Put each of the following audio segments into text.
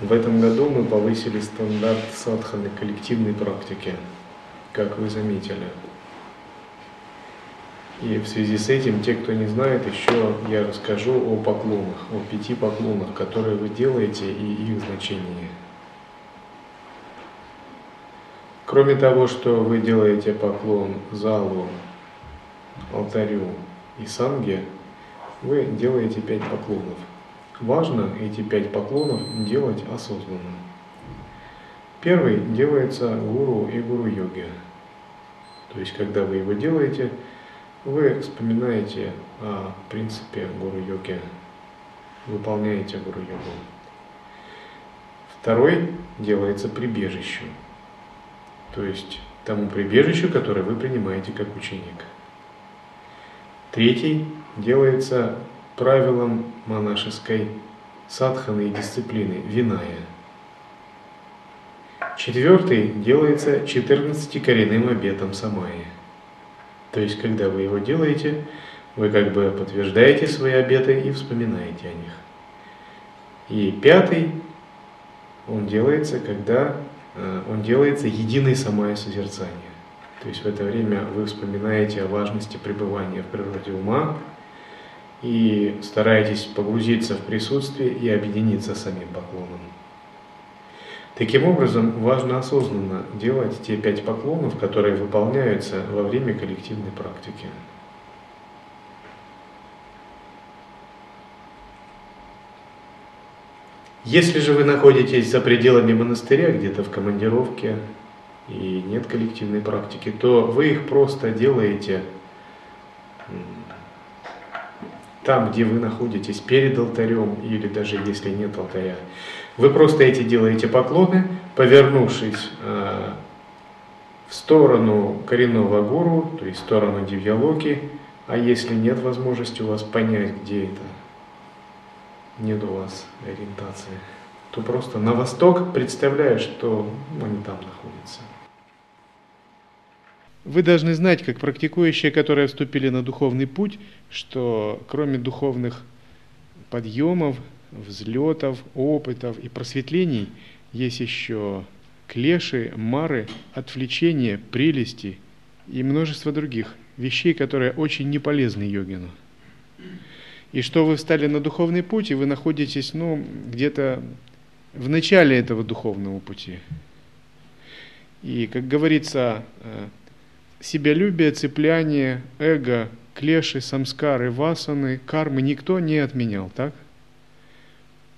В этом году мы повысили стандарт садханы коллективной практики, как вы заметили. И в связи с этим, те, кто не знает, еще я расскажу о поклонах, о пяти поклонах, которые вы делаете и их значении. Кроме того, что вы делаете поклон залу, алтарю и санге, вы делаете пять поклонов. Важно эти пять поклонов делать осознанно. Первый делается гуру и гуру-йоге. То есть, когда вы его делаете, вы вспоминаете о принципе гуру-йоги, выполняете гуру-йогу. Второй делается прибежищу, то есть тому прибежищу, которое вы принимаете как ученик. Третий делается правилом монашеской садханы и дисциплины, виная. Четвертый делается 14 коренным обетом самаи – то есть, когда вы его делаете, вы как бы подтверждаете свои обеты и вспоминаете о них. И пятый, он делается, когда э, он делается единое самое созерцание. То есть в это время вы вспоминаете о важности пребывания в природе ума и стараетесь погрузиться в присутствие и объединиться с самим поклоном. Таким образом, важно осознанно делать те пять поклонов, которые выполняются во время коллективной практики. Если же вы находитесь за пределами монастыря, где-то в командировке, и нет коллективной практики, то вы их просто делаете там, где вы находитесь, перед алтарем, или даже если нет алтаря. Вы просто эти делаете поклоны, повернувшись э, в сторону коренного гуру, то есть в сторону Дивьялоки, а если нет возможности у вас понять, где это, нет у вас ориентации, то просто на восток представляешь, что они там находятся. Вы должны знать, как практикующие, которые вступили на духовный путь, что кроме духовных подъемов, взлетов, опытов и просветлений есть еще клеши, мары, отвлечения, прелести и множество других вещей, которые очень не полезны йогину. И что вы встали на духовный путь, и вы находитесь ну, где-то в начале этого духовного пути. И, как говорится, э, себялюбие, цепляние, эго, клеши, самскары, васаны, кармы никто не отменял, так?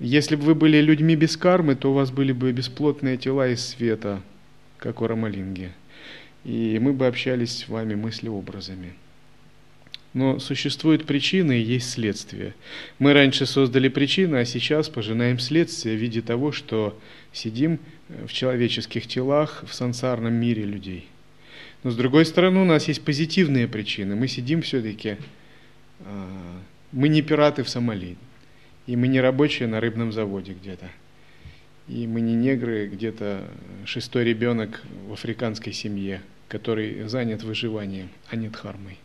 Если бы вы были людьми без кармы, то у вас были бы бесплотные тела из света, как у Рамалинги. И мы бы общались с вами мыслеобразами. Но существуют причины и есть следствие. Мы раньше создали причины, а сейчас пожинаем следствие в виде того, что сидим в человеческих телах в сансарном мире людей. Но с другой стороны, у нас есть позитивные причины. Мы сидим все-таки, а, мы не пираты в Сомали. И мы не рабочие на рыбном заводе где-то. И мы не негры где-то шестой ребенок в африканской семье, который занят выживанием, а не дхармой.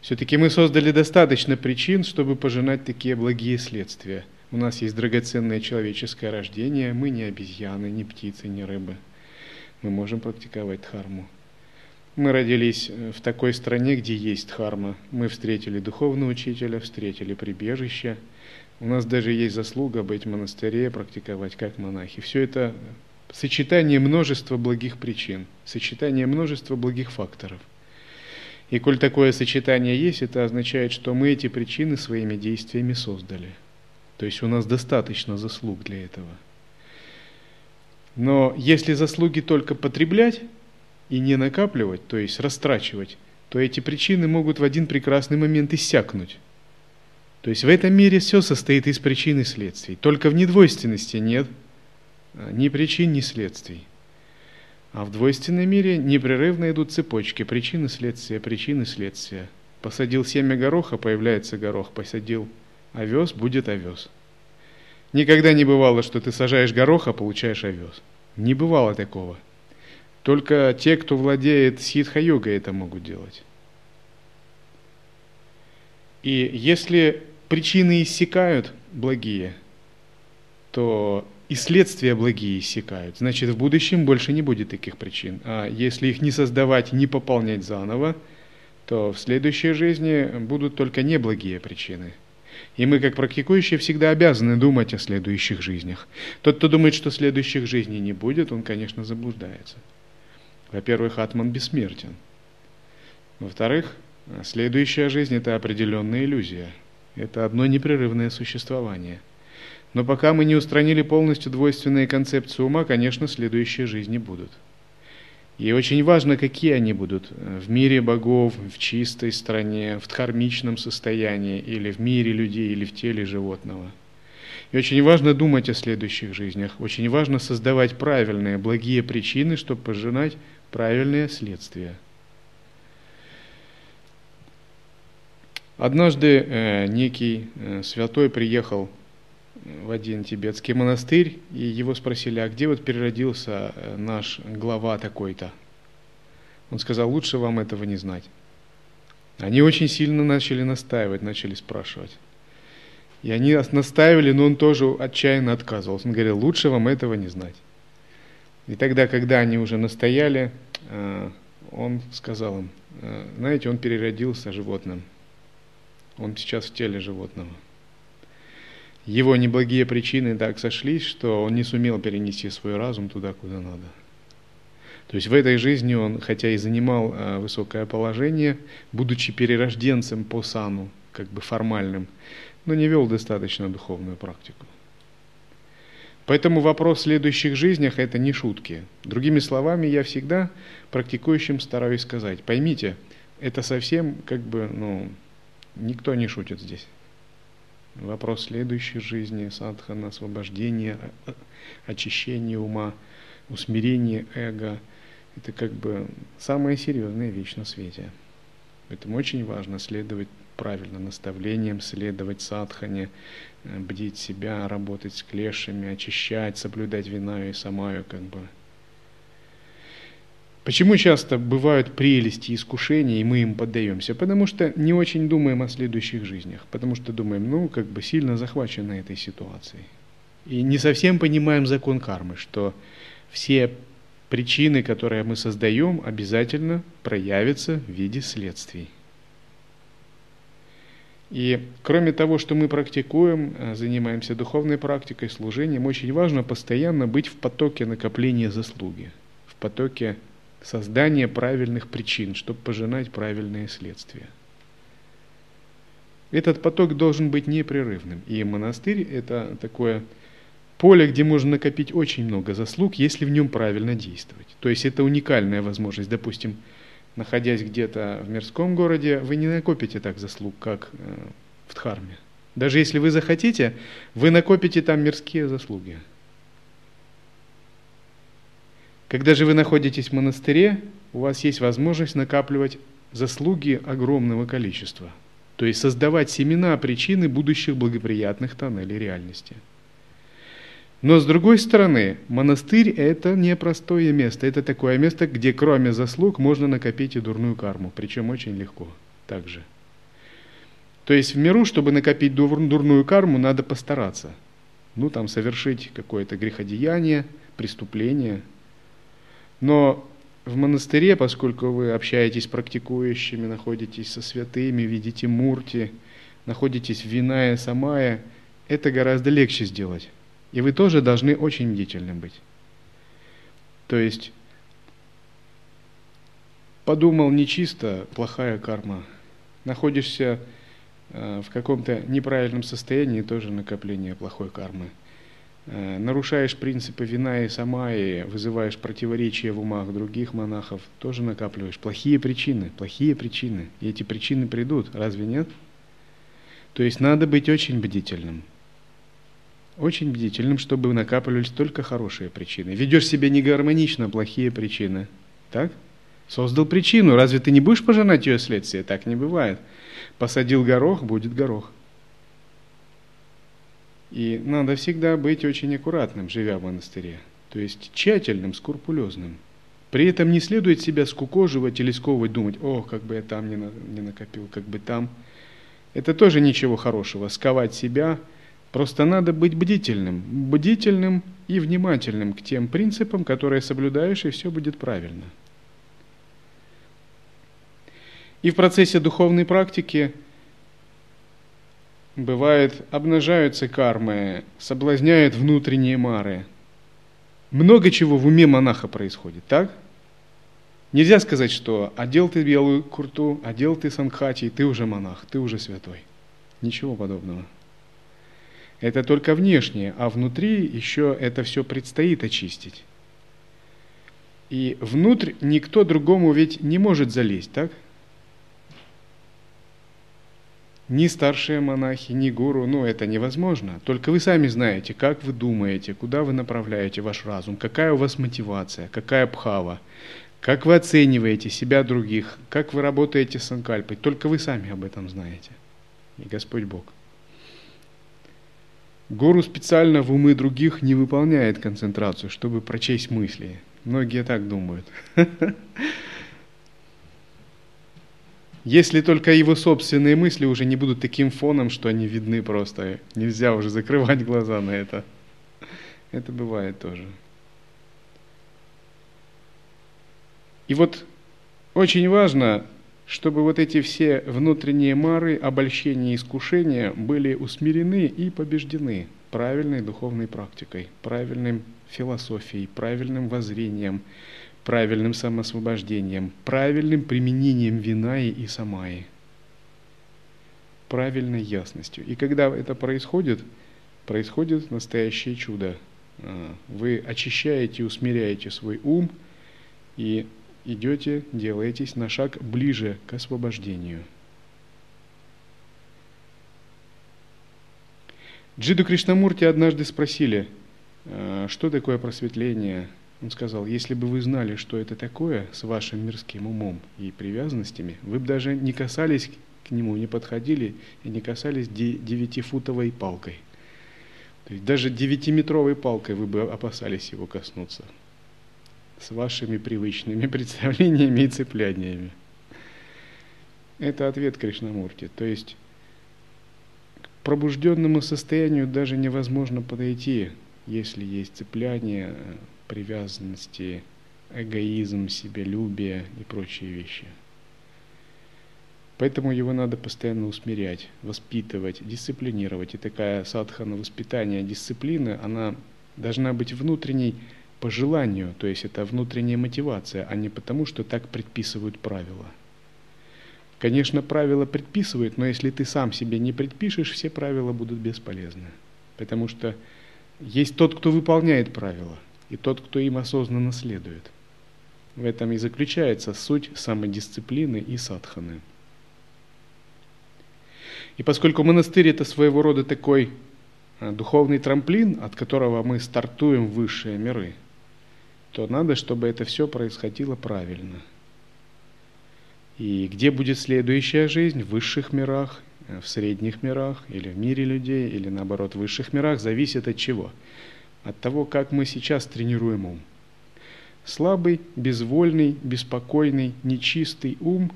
Все-таки мы создали достаточно причин, чтобы пожинать такие благие следствия. У нас есть драгоценное человеческое рождение, мы не обезьяны, не птицы, не рыбы. Мы можем практиковать дхарму. Мы родились в такой стране, где есть дхарма. Мы встретили духовного учителя, встретили прибежище – у нас даже есть заслуга быть в монастыре, практиковать как монахи. Все это сочетание множества благих причин, сочетание множества благих факторов. И коль такое сочетание есть, это означает, что мы эти причины своими действиями создали. То есть у нас достаточно заслуг для этого. Но если заслуги только потреблять и не накапливать, то есть растрачивать, то эти причины могут в один прекрасный момент иссякнуть. То есть в этом мире все состоит из причин и следствий. Только в недвойственности нет а, ни причин, ни следствий. А в двойственном мире непрерывно идут цепочки причины, следствия, причины, следствия. Посадил семя гороха, появляется горох. Посадил овес, будет овес. Никогда не бывало, что ты сажаешь горох, а получаешь овес. Не бывало такого. Только те, кто владеет ситха-йогой, это могут делать. И если причины иссякают благие, то и следствия благие иссякают. Значит, в будущем больше не будет таких причин. А если их не создавать, не пополнять заново, то в следующей жизни будут только неблагие причины. И мы, как практикующие, всегда обязаны думать о следующих жизнях. Тот, кто думает, что следующих жизней не будет, он, конечно, заблуждается. Во-первых, атман бессмертен. Во-вторых, следующая жизнь – это определенная иллюзия. Это одно непрерывное существование – но пока мы не устранили полностью двойственные концепции ума, конечно, следующие жизни будут. И очень важно, какие они будут. В мире богов, в чистой стране, в дхармичном состоянии, или в мире людей, или в теле животного. И очень важно думать о следующих жизнях. Очень важно создавать правильные, благие причины, чтобы пожинать правильные следствия. Однажды э, некий э, святой приехал в один тибетский монастырь, и его спросили, а где вот переродился э, наш глава такой-то? Он сказал, лучше вам этого не знать. Они очень сильно начали настаивать, начали спрашивать. И они настаивали, но он тоже отчаянно отказывался. Он говорил, лучше вам этого не знать. И тогда, когда они уже настояли, э, он сказал им, «Э, знаете, он переродился животным. Он сейчас в теле животного его неблагие причины так сошлись, что он не сумел перенести свой разум туда, куда надо. То есть в этой жизни он, хотя и занимал а, высокое положение, будучи перерожденцем по сану, как бы формальным, но не вел достаточно духовную практику. Поэтому вопрос в следующих жизнях – это не шутки. Другими словами, я всегда практикующим стараюсь сказать, поймите, это совсем как бы, ну, никто не шутит здесь вопрос следующей жизни, садхана, освобождение, очищение ума, усмирение эго. Это как бы самая серьезная вещь на свете. Поэтому очень важно следовать правильно наставлениям, следовать садхане, э, бдить себя, работать с клешами, очищать, соблюдать вина и самаю, как бы – Почему часто бывают прелести искушения, и мы им поддаемся? Потому что не очень думаем о следующих жизнях, потому что думаем, ну, как бы сильно захвачены этой ситуацией. И не совсем понимаем закон кармы, что все причины, которые мы создаем, обязательно проявятся в виде следствий. И кроме того, что мы практикуем, э, занимаемся духовной практикой, служением, очень важно постоянно быть в потоке накопления заслуги, в потоке создание правильных причин, чтобы пожинать правильные следствия. Этот поток должен быть непрерывным. И монастырь – это такое поле, где можно накопить очень много заслуг, если в нем правильно действовать. То есть это уникальная возможность. Допустим, находясь где-то в мирском городе, вы не накопите так заслуг, как э, в Дхарме. Даже если вы захотите, вы накопите там мирские заслуги. Когда же вы находитесь в монастыре, у вас есть возможность накапливать заслуги огромного количества, то есть создавать семена причины будущих благоприятных тоннелей реальности. Но с другой стороны, монастырь – это непростое место, это такое место, где кроме заслуг можно накопить и дурную карму, причем очень легко также. То есть в миру, чтобы накопить дурную карму, надо постараться. Ну, там совершить какое-то греходеяние, преступление – но в монастыре, поскольку вы общаетесь с практикующими, находитесь со святыми, видите мурти, находитесь в Виная Самая, это гораздо легче сделать. И вы тоже должны очень бдительны быть. То есть, подумал нечисто, плохая карма. Находишься э, в каком-то неправильном состоянии, тоже накопление плохой кармы. Э, нарушаешь принципы вина и сама, и вызываешь противоречия в умах других монахов, тоже накапливаешь. Плохие причины, плохие причины. И эти причины придут, разве нет? То есть надо быть очень бдительным. Очень бдительным, чтобы накапливались только хорошие причины. Ведешь себя негармонично, плохие причины. Так? Создал причину, разве ты не будешь пожинать ее следствие? Так не бывает. Посадил горох, будет горох. И надо всегда быть очень аккуратным, живя в монастыре, то есть тщательным, скрупулезным. При этом не следует себя скукоживать или сковывать, думать, о, как бы я там не, не накопил, как бы там. Это тоже ничего хорошего, сковать себя, Просто надо быть бдительным, бдительным и внимательным к тем принципам, которые соблюдаешь, и все будет правильно. И в процессе духовной практики бывает, обнажаются кармы, соблазняют внутренние мары. Много чего в уме монаха происходит, так? Нельзя сказать, что одел ты белую курту, одел ты сангхати, и ты уже монах, ты уже святой. Ничего подобного. Это только внешнее, а внутри еще это все предстоит очистить. И внутрь никто другому ведь не может залезть, так? Ни старшие монахи, ни гуру, ну это невозможно. Только вы сами знаете, как вы думаете, куда вы направляете ваш разум, какая у вас мотивация, какая пхава, как вы оцениваете себя других, как вы работаете с анкальпой. Только вы сами об этом знаете. И Господь Бог. Гуру специально в умы других не выполняет концентрацию, чтобы прочесть мысли. Многие так думают. Если только его собственные мысли уже не будут таким фоном, что они видны просто. Нельзя уже закрывать глаза на это. Это бывает тоже. И вот очень важно, чтобы вот эти все внутренние мары, обольщения и искушения были усмирены и побеждены правильной духовной практикой, правильной философией, правильным воззрением, правильным самосвобождением, правильным применением вина и самаи, правильной ясностью. И когда это происходит, происходит настоящее чудо. А, вы очищаете, усмиряете свой ум и идете, делаетесь на шаг ближе к освобождению. Джиду Кришнамурти однажды спросили, «А, что такое просветление – он сказал, если бы вы знали, что это такое с вашим мирским умом и привязанностями, вы бы даже не касались к нему, не подходили и не касались девятифутовой палкой. То есть даже девятиметровой палкой вы бы опасались его коснуться с вашими привычными представлениями и цепляниями. Это ответ Кришнамурти. То есть к пробужденному состоянию даже невозможно подойти, если есть цепляние, привязанности, эгоизм, себялюбие и прочие вещи. Поэтому его надо постоянно усмирять, воспитывать, дисциплинировать. И такая садхана воспитания дисциплины, она должна быть внутренней по желанию, то есть это внутренняя мотивация, а не потому, что так предписывают правила. Конечно, правила предписывают, но если ты сам себе не предпишешь, все правила будут бесполезны. Потому что есть тот, кто выполняет правила и тот, кто им осознанно следует. В этом и заключается суть самодисциплины и садханы. И поскольку монастырь это своего рода такой а, духовный трамплин, от которого мы стартуем в высшие миры, то надо, чтобы это все происходило правильно. И где будет следующая жизнь, в высших мирах, э, в средних мирах, или в мире людей, или наоборот в высших мирах, зависит от чего? от того, как мы сейчас тренируем ум. Слабый, безвольный, беспокойный, нечистый ум,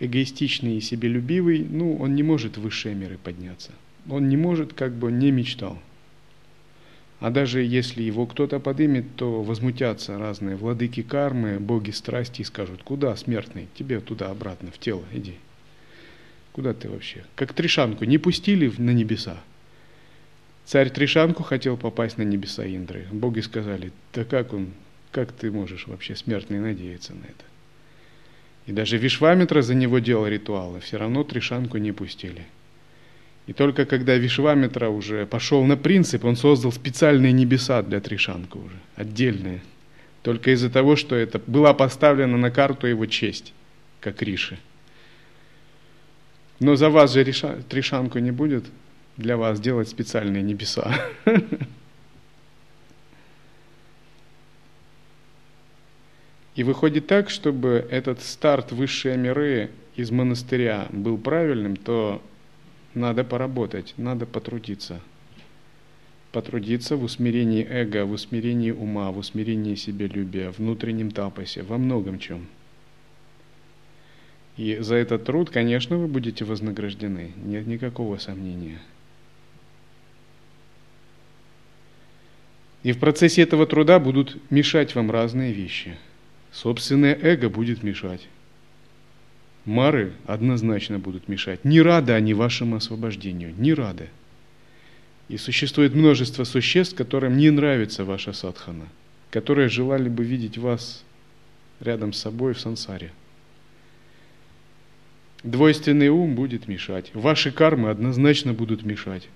эгоистичный и себелюбивый, ну, он не может в высшие миры подняться. Он не может, как бы не мечтал. А даже если его кто-то подымет, то возмутятся разные владыки кармы, боги страсти и скажут, куда, смертный, тебе туда, обратно, в тело, иди. Куда ты вообще? Как Тришанку не пустили на небеса. Царь Тришанку хотел попасть на небеса Индры. Боги сказали, да как он, как ты можешь вообще смертный надеяться на это? И даже Вишвамитра за него делал ритуалы, все равно Тришанку не пустили. И только когда Вишвамитра уже пошел на принцип, он создал специальные небеса для Тришанку уже, отдельные. Только из-за того, что это была поставлена на карту его честь, как Риши. Но за вас же Тришанку не будет – для вас делать специальные небеса. И выходит так, чтобы этот старт высшие миры из монастыря был правильным, то надо поработать, надо потрудиться. Потрудиться в усмирении эго, в усмирении ума, в усмирении себелюбия, внутреннем тапосе, во многом чем. И за этот труд, конечно, вы будете вознаграждены, нет никакого сомнения – И в процессе этого труда будут мешать вам разные вещи. Собственное эго будет мешать. Мары однозначно будут мешать. Не рады они вашему освобождению, не рады. И существует множество существ, которым не нравится ваша садхана, которые желали бы видеть вас рядом с собой в сансаре. Двойственный ум будет мешать. Ваши кармы однозначно будут мешать.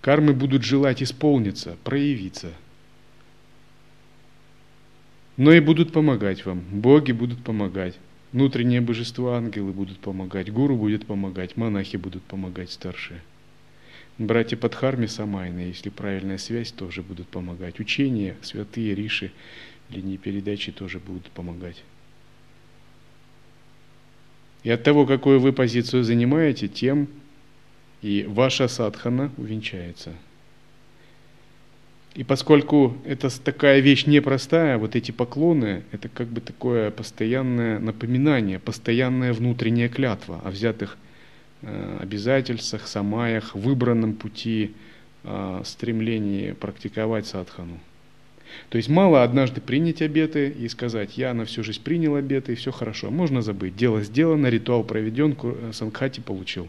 Кармы будут желать исполниться, проявиться. Но и будут помогать вам. Боги будут помогать. Внутренние божества, ангелы будут помогать. Гуру будет помогать. Монахи будут помогать старшие. Братья Падхарми Самайны, если правильная связь, тоже будут помогать. Учения, святые, риши, линии передачи тоже будут помогать. И от того, какую вы позицию занимаете, тем и ваша садхана увенчается. И поскольку это такая вещь непростая, вот эти поклоны, это как бы такое постоянное напоминание, постоянная внутренняя клятва о взятых э, обязательствах, самаях, выбранном пути, э, стремлении практиковать садхану. То есть мало однажды принять обеты и сказать, я на всю жизнь принял обеты, и все хорошо. Можно забыть. Дело сделано, ритуал проведен, э, сангхати получил.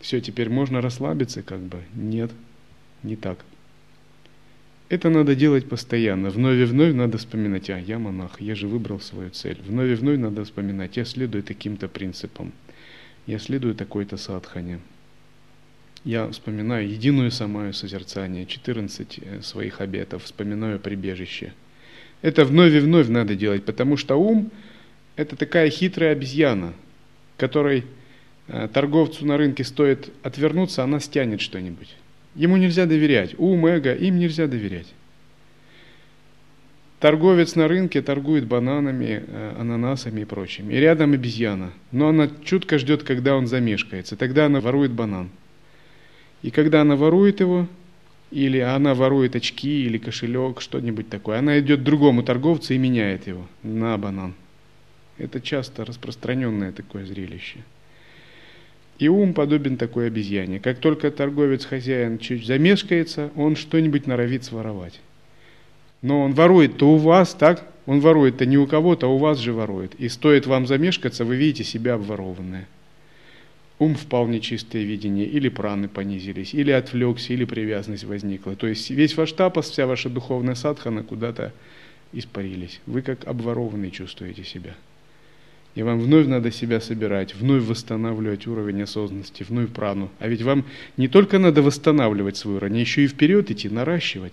Все, теперь можно расслабиться, как бы. Нет, не так. Это надо делать постоянно. Вновь и вновь надо вспоминать, а, я монах, я же выбрал свою цель. Вновь и вновь надо вспоминать, я следую таким-то принципам. Я следую такой-то садхане я вспоминаю единую самое созерцание, 14 э, своих обетов, вспоминаю прибежище. Это вновь и вновь надо делать, потому что ум – это такая хитрая обезьяна, которой э, торговцу на рынке стоит отвернуться, она стянет что-нибудь. Ему нельзя доверять. Ум, эго, им нельзя доверять. Торговец на рынке торгует бананами, э, ананасами и прочим. И рядом обезьяна. Но она чутко ждет, когда он замешкается. Тогда она ворует банан. И когда она ворует его, или она ворует очки или кошелек, что-нибудь такое, она идет к другому торговцу и меняет его на банан. Это часто распространенное такое зрелище. И ум подобен такой обезьяне. Как только торговец-хозяин чуть замешкается, он что-нибудь норовит своровать. Но он ворует-то у вас, так? Он ворует-то не у кого-то, а у вас же ворует. И стоит вам замешкаться, вы видите себя обворованное ум впал в нечистое видение, или праны понизились, или отвлекся, или привязанность возникла. То есть весь ваш тапос, вся ваша духовная садхана куда-то испарились. Вы как обворованный чувствуете себя. И вам вновь надо себя собирать, вновь восстанавливать уровень осознанности, вновь прану. А ведь вам не только надо восстанавливать свой уровень, а еще и вперед идти, наращивать.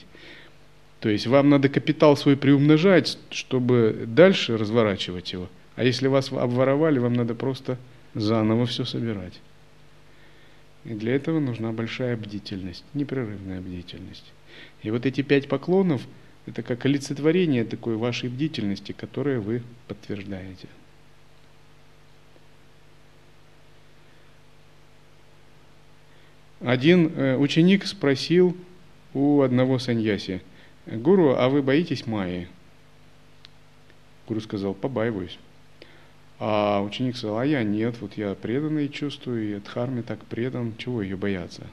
То есть вам надо капитал свой приумножать, чтобы дальше разворачивать его. А если вас обворовали, вам надо просто заново все собирать. И для этого нужна большая бдительность, непрерывная бдительность. И вот эти пять поклонов – это как олицетворение такой вашей бдительности, которую вы подтверждаете. Один э, ученик спросил у одного саньяси, «Гуру, а вы боитесь майи?» Гуру сказал, «Побаиваюсь». А ученик сказал, а я нет, вот я преданный чувствую, и Дхарме так предан, чего ее бояться?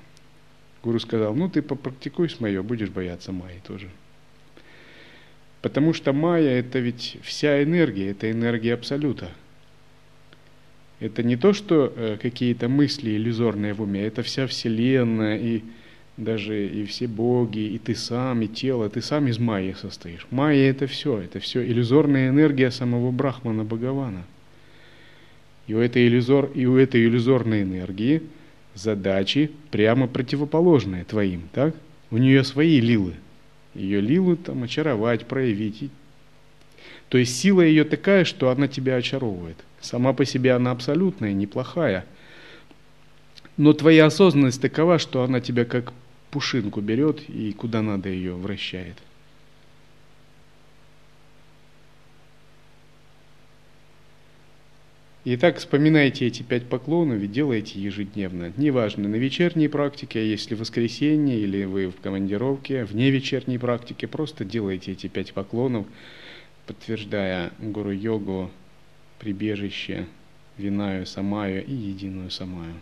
Гуру сказал, ну ты попрактикуй с будешь бояться майи тоже. Потому что майя это ведь вся энергия, это энергия абсолюта. Это не то, что э, какие-то мысли иллюзорные в уме, это вся вселенная и даже и все боги, и ты сам, и тело, ты сам из майи состоишь. Майя это все, это все иллюзорная энергия самого Брахмана Бхагавана – и у этой, иллюзор, и у этой иллюзорной энергии задачи прямо противоположные твоим, так? У нее свои лилы. Ее лилу там очаровать, проявить. То есть сила ее такая, что она тебя очаровывает. Сама по себе она абсолютная, неплохая. Но твоя осознанность такова, что она тебя как пушинку берет и куда надо ее вращает. Итак, вспоминайте эти пять поклонов и делайте ежедневно. Неважно, на вечерней практике, если воскресенье или вы в командировке, вне вечерней практики, просто делайте эти пять поклонов, подтверждая гуру-йогу, прибежище, винаю, самаю и единую самаю.